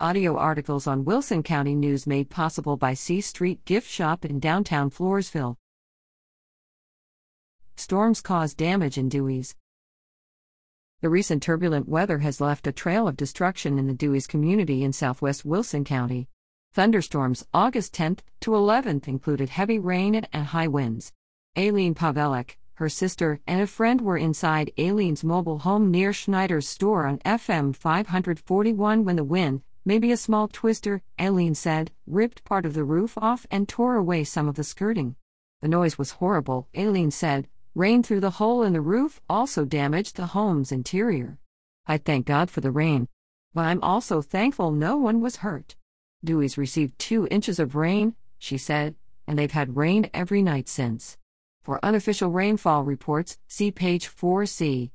Audio articles on Wilson County News made possible by C Street Gift Shop in downtown Floresville. Storms cause damage in Dewees. The recent turbulent weather has left a trail of destruction in the Dewees community in southwest Wilson County. Thunderstorms August 10th to 11th included heavy rain and high winds. Aileen Pavelek, her sister, and a friend were inside Aileen's mobile home near Schneider's store on FM 541 when the wind, maybe a small twister, Aileen said, ripped part of the roof off and tore away some of the skirting. The noise was horrible, Aileen said. Rain through the hole in the roof also damaged the home's interior. I thank God for the rain. But I'm also thankful no one was hurt. Dewees received two inches of rain, she said, and they've had rain every night since. For unofficial rainfall reports, see page 4C.